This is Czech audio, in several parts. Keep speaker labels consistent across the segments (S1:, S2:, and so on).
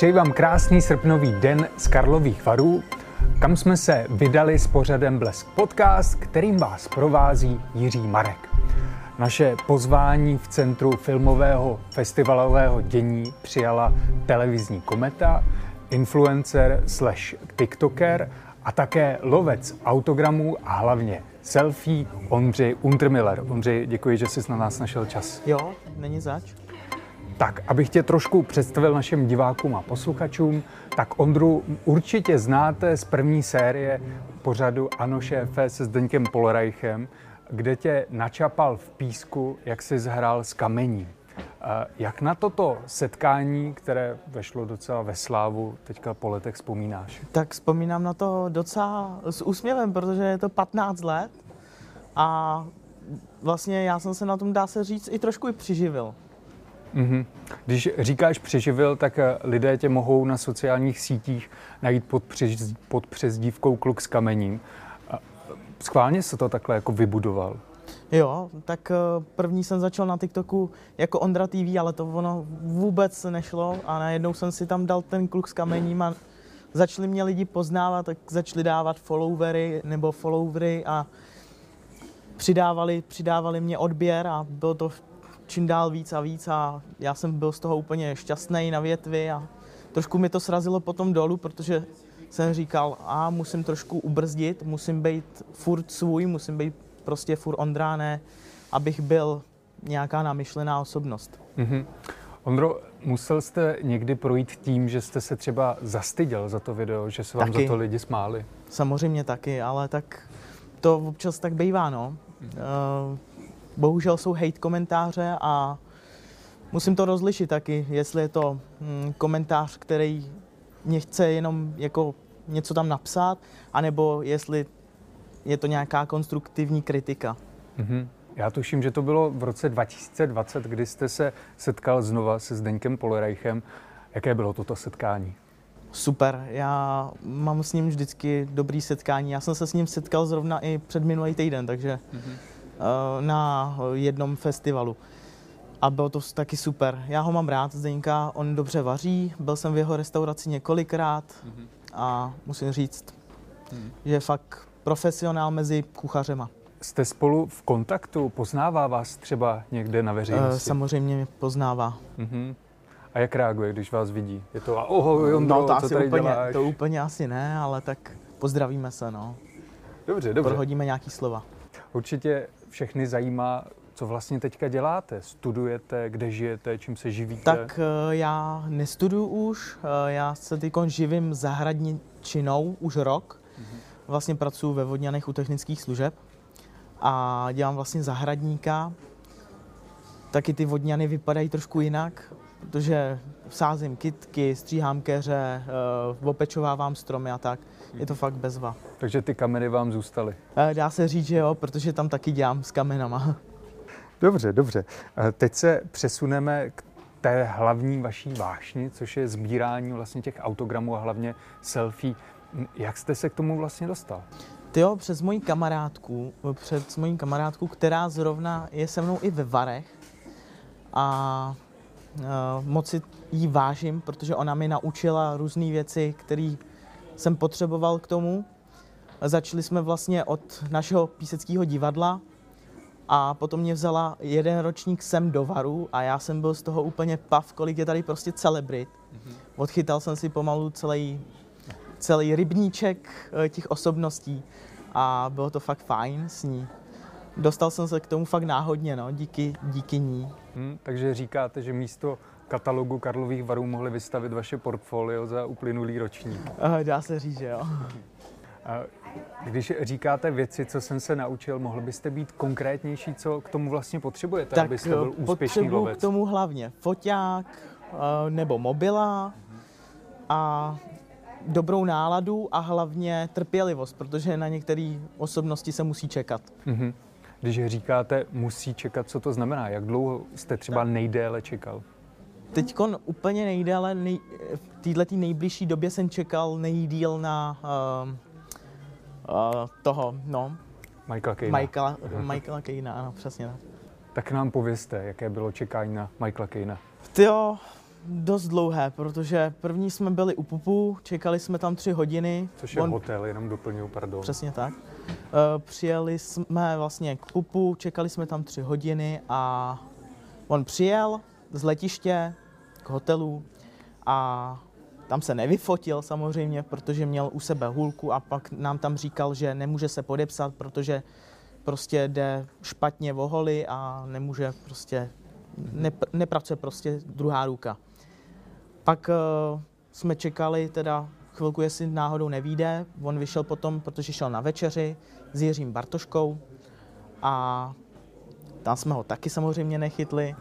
S1: Přeji vám krásný srpnový den z Karlových varů, kam jsme se vydali s pořadem Blesk Podcast, kterým vás provází Jiří Marek. Naše pozvání v Centru filmového festivalového dění přijala televizní kometa, influencer slash tiktoker a také lovec autogramů a hlavně selfie Ondřej Untermiller. Ondřej, děkuji, že jsi na nás našel čas.
S2: Jo, není zač.
S1: Tak, abych tě trošku představil našim divákům a posluchačům, tak Ondru určitě znáte z první série pořadu Ano šéfe se Zdeňkem Polreichem, kde tě načapal v písku, jak jsi zhrál s kamení. Jak na toto setkání, které vešlo docela ve slávu, teďka po letech vzpomínáš?
S2: Tak vzpomínám na to docela s úsměvem, protože je to 15 let a vlastně já jsem se na tom, dá se říct, i trošku i přiživil.
S1: Mm-hmm. Když říkáš přeživil, tak eh, lidé tě mohou na sociálních sítích najít pod, přez, pod přezdívkou kluk s kamením. Schválně se to takhle jako vybudoval?
S2: Jo, tak eh, první jsem začal na TikToku jako Ondra TV, ale to ono vůbec nešlo a najednou jsem si tam dal ten kluk s kamením a začali mě lidi poznávat, tak začali dávat followery nebo followery a přidávali, přidávali mě odběr a bylo to čím dál víc a víc a já jsem byl z toho úplně šťastný na větvi a trošku mi to srazilo potom dolů, protože jsem říkal, a musím trošku ubrzdit, musím být furt svůj, musím být prostě furt Ondra, ne, abych byl nějaká namyšlená osobnost. Mm-hmm.
S1: Ondro, musel jste někdy projít tím, že jste se třeba zastyděl za to video, že se vám taky. za to lidi smáli?
S2: Samozřejmě taky, ale tak to občas tak bývá, no. Mm-hmm. Uh, bohužel jsou hate komentáře a musím to rozlišit taky, jestli je to hm, komentář, který mě chce jenom jako něco tam napsat, anebo jestli je to nějaká konstruktivní kritika. Mm-hmm.
S1: Já tuším, že to bylo v roce 2020, kdy jste se setkal znova se Zdeňkem Polereichem. Jaké bylo toto setkání?
S2: Super, já mám s ním vždycky dobrý setkání. Já jsem se s ním setkal zrovna i před minulý týden, takže mm-hmm. Na jednom festivalu. A bylo to taky super. Já ho mám rád, Zdeňka, on dobře vaří, byl jsem v jeho restauraci několikrát mm-hmm. a musím říct, mm-hmm. že je fakt profesionál mezi kuchařema.
S1: Jste spolu v kontaktu? Poznává vás třeba někde na veřejnosti? Uh,
S2: samozřejmě mě poznává.
S1: Uh-huh. A jak reaguje, když vás vidí? Je to, oho, Jondro,
S2: no, to
S1: co
S2: asi
S1: tady
S2: úplně,
S1: děláš?
S2: To úplně asi ne, ale tak pozdravíme se, no.
S1: Dobře, dobře.
S2: Prohodíme nějaký slova.
S1: Určitě všechny zajímá, co vlastně teďka děláte. Studujete, kde žijete, čím se živíte?
S2: Tak uh, já nestuduju už, uh, já se teď živím zahradničinou už rok. Uh-huh. Vlastně pracuji ve Vodňanech u technických služeb a dělám vlastně zahradníka. Taky ty vodňany vypadají trošku jinak, protože sázím kitky, stříhám keře, uh, opečovávám stromy a tak. Je to fakt bezva.
S1: Takže ty kameny vám zůstaly?
S2: Uh, dá se říct, že jo, protože tam taky dělám s kamenama.
S1: Dobře, dobře. Teď se přesuneme k té hlavní vaší vášni, což je sbírání vlastně těch autogramů a hlavně selfie. Jak jste se k tomu vlastně dostal?
S2: Ty jo, přes moji kamarádku, před mojí kamarádku, která zrovna je se mnou i ve Varech a uh, moc si jí vážím, protože ona mi naučila různé věci, které jsem potřeboval k tomu. Začali jsme vlastně od našeho píseckého divadla a potom mě vzala jeden ročník sem do Varu a já jsem byl z toho úplně pav, kolik je tady prostě celebrit. Mm-hmm. Odchytal jsem si pomalu celý celý rybníček eh, těch osobností a bylo to fakt fajn s ní. Dostal jsem se k tomu fakt náhodně, no, díky, díky ní.
S1: Hmm, takže říkáte, že místo katalogu Karlových varů mohli vystavit vaše portfolio za uplynulý ročník.
S2: Uh, dá se říct, že jo.
S1: Když říkáte věci, co jsem se naučil, mohl byste být konkrétnější, co k tomu vlastně potřebujete,
S2: tak
S1: abyste byl úspěšný lovec?
S2: k tomu hlavně foťák nebo mobila a dobrou náladu a hlavně trpělivost, protože na některé osobnosti se musí čekat. Mm-hmm.
S1: Když říkáte musí čekat, co to znamená? Jak dlouho jste třeba nejdéle čekal?
S2: Teď úplně nejdéle, nej, v této nejbližší době jsem čekal nejdíl na uh, uh, toho, no.
S1: Michaela Kejna.
S2: Michaela, Michaela Kejna, ano, přesně.
S1: Tak nám povězte, jaké bylo čekání na Michaela Kejna.
S2: Jo, dost dlouhé, protože první jsme byli u Pupu, čekali jsme tam tři hodiny.
S1: Což je On... hotel, jenom doplňuji, pardon.
S2: Přesně tak. Přijeli jsme vlastně k Pupu, čekali jsme tam tři hodiny a on přijel z letiště k hotelu a tam se nevyfotil samozřejmě, protože měl u sebe hůlku a pak nám tam říkal, že nemůže se podepsat, protože prostě jde špatně voholi a nemůže prostě, nepr- nepracuje prostě druhá ruka. Pak uh, jsme čekali teda chvilku, jestli náhodou nevíde. On vyšel potom, protože šel na večeři s Jiřím Bartoškou a tam jsme ho taky samozřejmě nechytli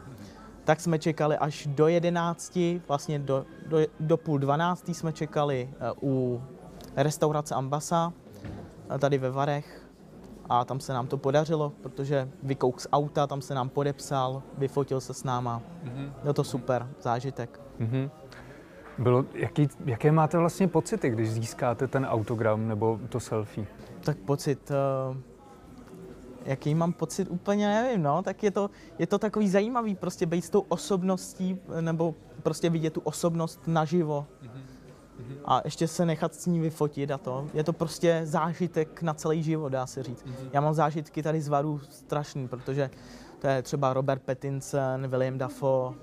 S2: tak jsme čekali až do 11, vlastně do, do, do půl 12 jsme čekali eh, u restaurace Ambasa, eh, tady ve Varech. A tam se nám to podařilo, protože vykouk z auta, tam se nám podepsal, vyfotil se s náma. Mm-hmm. Bylo to super zážitek. Mm-hmm.
S1: Bylo, jaký, jaké máte vlastně pocity, když získáte ten autogram nebo to selfie?
S2: Tak pocit, uh, jaký mám pocit, úplně nevím, no, tak je to, je to takový zajímavý prostě být s tou osobností, nebo prostě vidět tu osobnost naživo. A ještě se nechat s ní vyfotit a to. Je to prostě zážitek na celý život, dá se říct. Mm-hmm. Já mám zážitky tady z Varu strašný, protože to je třeba Robert Pattinson, William Dafoe, uh,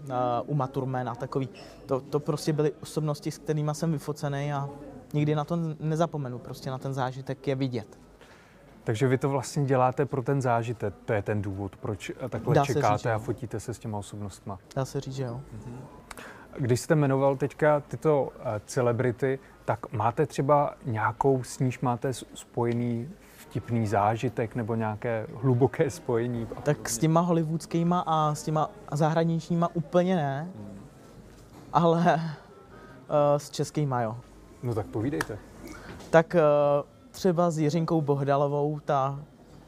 S2: Uma Thurman a takový. To, to prostě byly osobnosti, s kterými jsem vyfocený a nikdy na to nezapomenu. Prostě na ten zážitek je vidět.
S1: Takže vy to vlastně děláte pro ten zážitek, to je ten důvod, proč takhle Dá čekáte říct, a fotíte se s těma osobnostma.
S2: Dá se říct, že jo. Mhm.
S1: Když jste jmenoval teďka tyto eh, celebrity, tak máte třeba nějakou, s níž máte spojený vtipný zážitek nebo nějaké hluboké spojení?
S2: Tak s těma hollywoodskýma a s těma zahraničníma úplně ne, hmm. ale uh, s českýma jo.
S1: No tak povídejte.
S2: Tak uh, třeba s Jiřinkou Bohdalovou, ta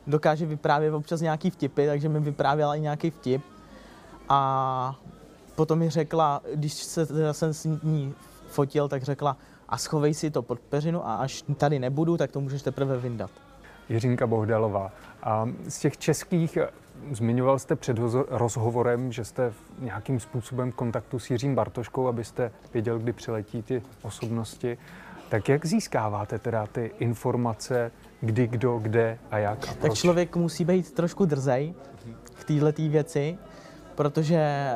S2: dokáže vyprávět občas nějaký vtipy, takže mi vyprávěla i nějaký vtip. A potom mi řekla, když se teda jsem s ní fotil, tak řekla, a schovej si to pod peřinu a až tady nebudu, tak to můžeš teprve vyndat.
S1: Jiřinka Bohdalová. A z těch českých, zmiňoval jste před rozhovorem, že jste nějakým způsobem v kontaktu s Jiřím Bartoškou, abyste věděl, kdy přiletí ty osobnosti. Tak jak získáváte teda ty informace, kdy, kdo, kde a jak a proč?
S2: Tak člověk musí být trošku drzej k této věci, protože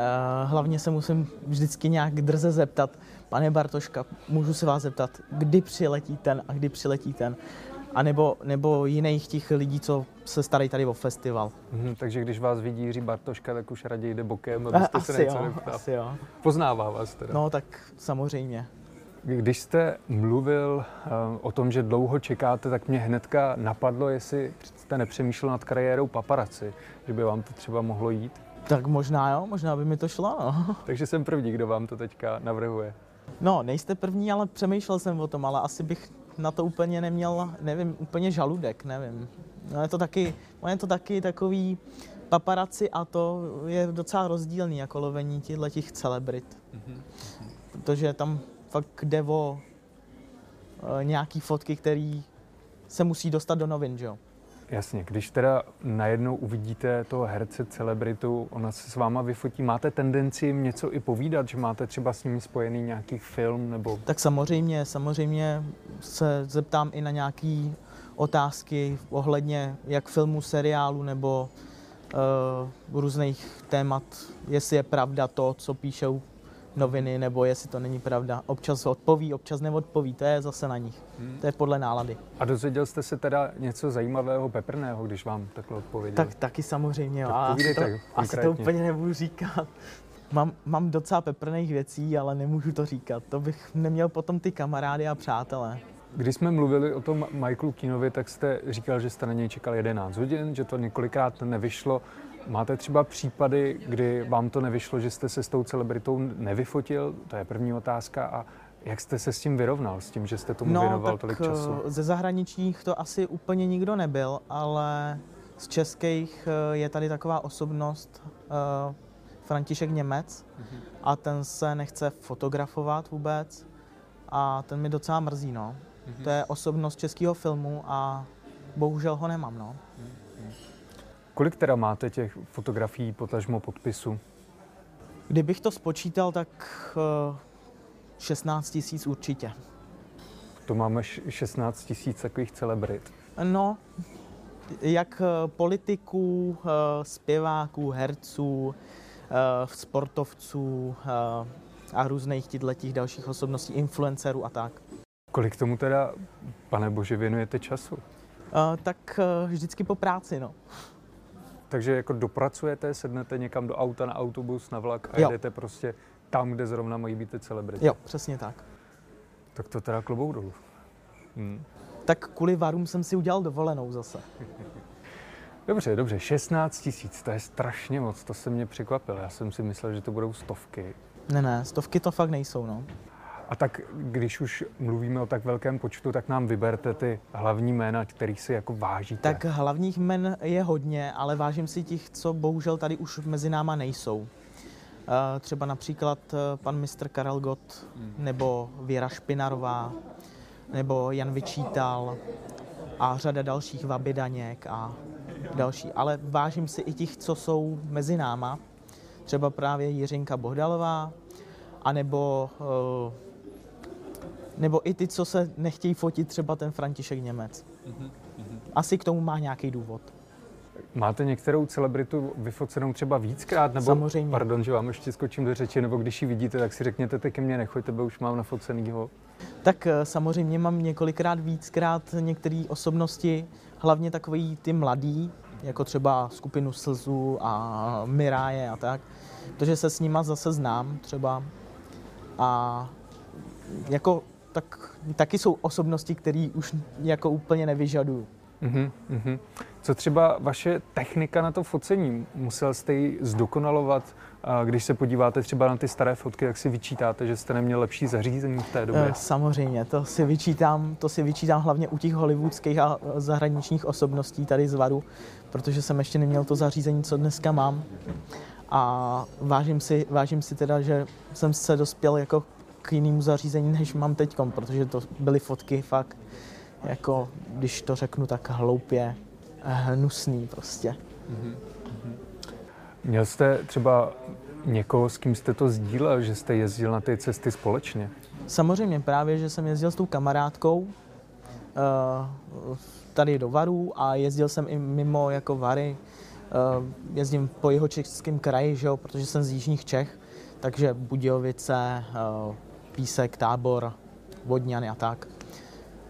S2: uh, hlavně se musím vždycky nějak drze zeptat, pane Bartoška, můžu se vás zeptat, kdy přiletí ten a kdy přiletí ten? A nebo, nebo jiných těch lidí, co se starají tady o festival.
S1: Hmm, takže když vás vidí Jiří Bartoška, tak už raději jde bokem, abyste asi se něco jo, Asi jo. Poznává vás teda.
S2: No tak samozřejmě.
S1: Když jste mluvil uh, o tom, že dlouho čekáte, tak mě hnedka napadlo, jestli jste nepřemýšlel nad kariérou paparaci, že by vám to třeba mohlo jít.
S2: Tak možná jo, možná by mi to šlo, no.
S1: Takže jsem první, kdo vám to teďka navrhuje.
S2: No, nejste první, ale přemýšlel jsem o tom, ale asi bych na to úplně neměl, nevím, úplně žaludek, nevím. No je to taky, je to taky takový paparaci a to je docela rozdílný jako lovení těchto těch celebrit. Mm-hmm. Protože tam fakt jde o e, nějaký fotky, který se musí dostat do novin, že jo?
S1: Jasně, když teda najednou uvidíte toho herce, celebritu, ona se s váma vyfotí, máte tendenci jim něco i povídat, že máte třeba s nimi spojený nějaký film nebo...
S2: Tak samozřejmě, samozřejmě se zeptám i na nějaké otázky ohledně jak filmu, seriálu nebo uh, různých témat, jestli je pravda to, co píšou noviny, nebo jestli to není pravda. Občas odpoví, občas neodpoví, to je zase na nich. Hmm. To je podle nálady.
S1: A dozvěděl jste se teda něco zajímavého, peprného, když vám takhle odpověděl?
S2: Tak taky samozřejmě, tak asi, to, asi to úplně nebudu říkat. Mám, mám docela peprných věcí, ale nemůžu to říkat. To bych neměl potom ty kamarády a přátelé.
S1: Když jsme mluvili o tom Michaelu Kinovi, tak jste říkal, že jste na něj čekal 11 hodin, že to několikrát nevyšlo. Máte třeba případy, kdy vám to nevyšlo, že jste se s tou celebritou nevyfotil? To je první otázka. A jak jste se s tím vyrovnal, s tím, že jste tomu
S2: no,
S1: věnoval tolik času?
S2: Eh, ze zahraničních to asi úplně nikdo nebyl, ale z českých eh, je tady taková osobnost uh, František Němec mm-hmm. a ten se nechce fotografovat vůbec a ten mi docela mrzí, no. Mm-hmm. To je osobnost českého filmu a bohužel ho nemám, no.
S1: Kolik teda máte těch fotografií, potažmo podpisu?
S2: Kdybych to spočítal, tak uh, 16 tisíc určitě.
S1: To máme 16 tisíc takových celebrit.
S2: No, jak eh, politiků, eh, zpěváků, herců, eh, sportovců a různých těch dalších osobností, influencerů a tak.
S1: Kolik tomu teda, pane bože, věnujete času?
S2: Tak vždycky po práci, no.
S1: Takže jako dopracujete, sednete někam do auta, na autobus, na vlak a jo. jedete prostě tam, kde zrovna mají být ty celebrity.
S2: Jo, přesně tak.
S1: Tak to teda klobou dolů. Hmm.
S2: Tak kvůli varům jsem si udělal dovolenou zase.
S1: Dobře, dobře, 16 tisíc, to je strašně moc, to se mě překvapilo. Já jsem si myslel, že to budou stovky.
S2: Ne, ne, stovky to fakt nejsou, no.
S1: A tak když už mluvíme o tak velkém počtu, tak nám vyberte ty hlavní jména, kterých si jako vážíte.
S2: Tak hlavních jmen je hodně, ale vážím si těch, co bohužel tady už mezi náma nejsou. Eh, třeba například eh, pan mistr Karel Gott, hmm. nebo Věra Špinarová, nebo Jan Vyčítal a řada dalších Vabidaněk a další. Ale vážím si i těch, co jsou mezi náma, třeba právě Jiřinka Bohdalová, anebo, eh, nebo i ty, co se nechtějí fotit, třeba ten František Němec. Mhm, mhm. Asi k tomu má nějaký důvod.
S1: Máte některou celebritu vyfocenou třeba víckrát? Nebo,
S2: Samozřejmě.
S1: Pardon, že vám ještě skočím do řeči, nebo když ji vidíte, tak si řekněte, tak ke mně nechoď, tebe už mám nafocenýho.
S2: Tak eh, samozřejmě mám několikrát víckrát některé osobnosti, hlavně takový ty mladý, jako třeba skupinu Slzu a Miráje a tak, protože se s nima zase znám třeba a jako tak, taky jsou osobnosti, které už jako úplně nevyžaduju.
S1: Mm-hmm. Co třeba vaše technika na to focení? Musel jste ji zdokonalovat? Když se podíváte třeba na ty staré fotky, tak si vyčítáte, že jste neměl lepší zařízení v té době? Eh,
S2: samozřejmě, to si vyčítám, to si vyčítám hlavně u těch hollywoodských a zahraničních osobností tady z Varu, protože jsem ještě neměl to zařízení, co dneska mám. A vážím si, vážím si teda, že jsem se dospěl jako k jinému zařízení, než mám teď, protože to byly fotky fakt jako, když to řeknu tak hloupě, hnusný prostě. Mm-hmm.
S1: Měl jste třeba někoho, s kým jste to sdílel, že jste jezdil na ty cesty společně?
S2: Samozřejmě, právě, že jsem jezdil s tou kamarádkou uh, tady do Varů a jezdil jsem i mimo jako Vary. Uh, jezdím po jeho českém kraji, že jo, protože jsem z jižních Čech, takže Budějovice, uh, Písek, Tábor, Vodňany a tak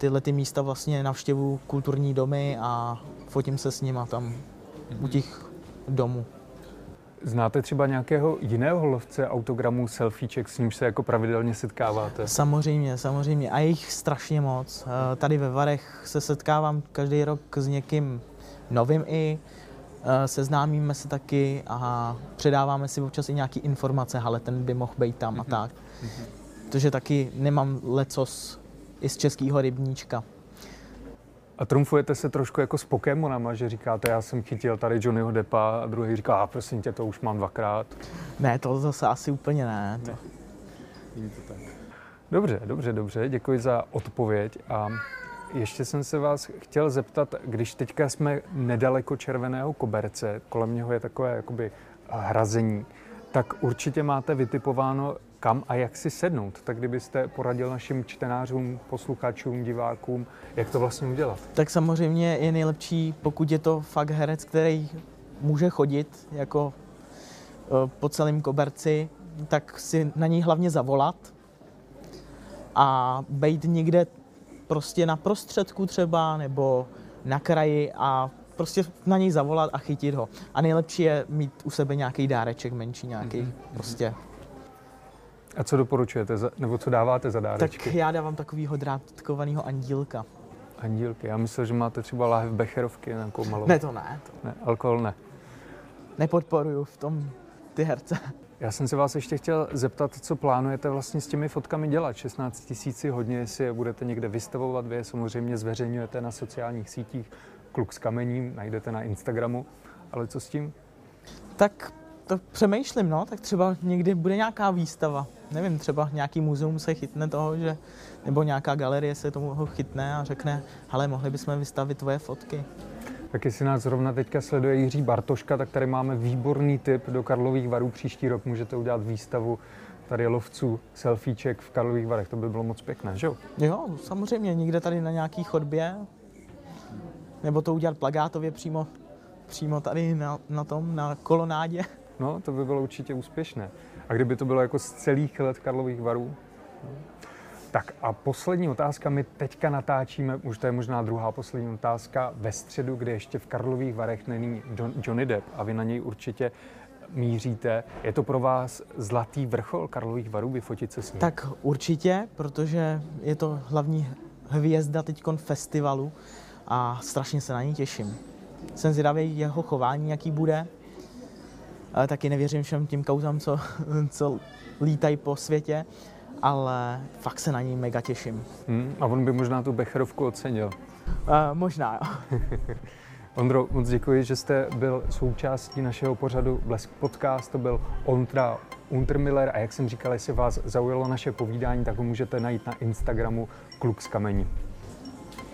S2: tyhle ty místa vlastně navštěvu kulturní domy a fotím se s nima tam mm-hmm. u mhm. těch domů.
S1: Znáte třeba nějakého jiného lovce autogramů, selfieček, s nímž se jako pravidelně setkáváte?
S2: Samozřejmě, samozřejmě. A jich strašně moc. Eh, tady ve Varech se setkávám každý rok s někým novým i. Eh, seznámíme se taky a předáváme si občas i nějaké informace, ale ten by mohl být tam mm-hmm. a mhm. tak. Mm-hmm. Protože taky nemám lecos i z českého rybníčka.
S1: A trumfujete se trošku jako s Pokémonama, že říkáte, já jsem chytil tady Johnnyho Deppa a druhý říká, a prosím tě, to už mám dvakrát.
S2: Ne, to zase asi úplně ne. To...
S1: ne. to tak. Dobře, dobře, dobře, děkuji za odpověď a ještě jsem se vás chtěl zeptat, když teďka jsme nedaleko červeného koberce, kolem něho je takové jakoby hrazení, tak určitě máte vytipováno kam a jak si sednout. Tak kdybyste poradil našim čtenářům, posluchačům, divákům, jak to vlastně udělat?
S2: Tak samozřejmě je nejlepší, pokud je to fakt herec, který může chodit jako e, po celém koberci, tak si na ní hlavně zavolat a být někde prostě na prostředku třeba nebo na kraji a prostě na něj zavolat a chytit ho. A nejlepší je mít u sebe nějaký dáreček menší, nějaký mm-hmm. prostě
S1: a co doporučujete, za, nebo co dáváte za dárečky?
S2: Tak já dávám takovýho drátkovaného andílka.
S1: Andílky, já myslel, že máte třeba láhev becherovky nějakou malou.
S2: Ne, to ne. To...
S1: Ne, alkohol ne.
S2: Nepodporuju v tom ty herce.
S1: Já jsem se vás ještě chtěl zeptat, co plánujete vlastně s těmi fotkami dělat. 16 tisíci hodně, jestli je budete někde vystavovat, vy je samozřejmě zveřejňujete na sociálních sítích. Kluk s kamením najdete na Instagramu, ale co s tím?
S2: Tak to přemýšlím, no, tak třeba někdy bude nějaká výstava. Nevím, třeba nějaký muzeum se chytne toho, že, nebo nějaká galerie se tomu chytne a řekne, hele, mohli bychom vystavit tvoje fotky.
S1: Tak jestli nás zrovna teďka sleduje Jiří Bartoška, tak tady máme výborný tip do Karlových varů. Příští rok můžete udělat výstavu tady lovců selfieček v Karlových varech. To by bylo moc pěkné, že jo?
S2: Jo, samozřejmě, někde tady na nějaký chodbě, nebo to udělat plagátově přímo, přímo tady na, na tom, na kolonádě.
S1: No, to by bylo určitě úspěšné. A kdyby to bylo jako z celých let Karlových varů? Tak a poslední otázka, my teďka natáčíme, už to je možná druhá poslední otázka, ve středu, kde ještě v Karlových Varech není John, Johnny Depp a vy na něj určitě míříte. Je to pro vás zlatý vrchol Karlových Varů vyfotit se s ním?
S2: Tak určitě, protože je to hlavní hvězda teď festivalu a strašně se na ní těším. Jsem zvědavý jeho chování, jaký bude, ale taky nevěřím všem tím kauzám, co, co lítají po světě, ale fakt se na ní mega těším.
S1: Hmm, a on by možná tu Becherovku ocenil.
S2: Uh, možná, jo.
S1: Ondro, moc děkuji, že jste byl součástí našeho pořadu Blesk Podcast. To byl Ondra Untermiller a jak jsem říkal, jestli vás zaujalo naše povídání, tak ho můžete najít na Instagramu Kluk z kamení.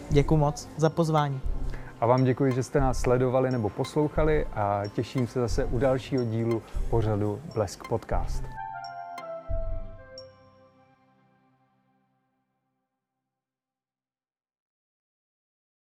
S2: Děkuji moc za pozvání.
S1: A vám děkuji, že jste nás sledovali nebo poslouchali a těším se zase u dalšího dílu pořadu Blesk Podcast.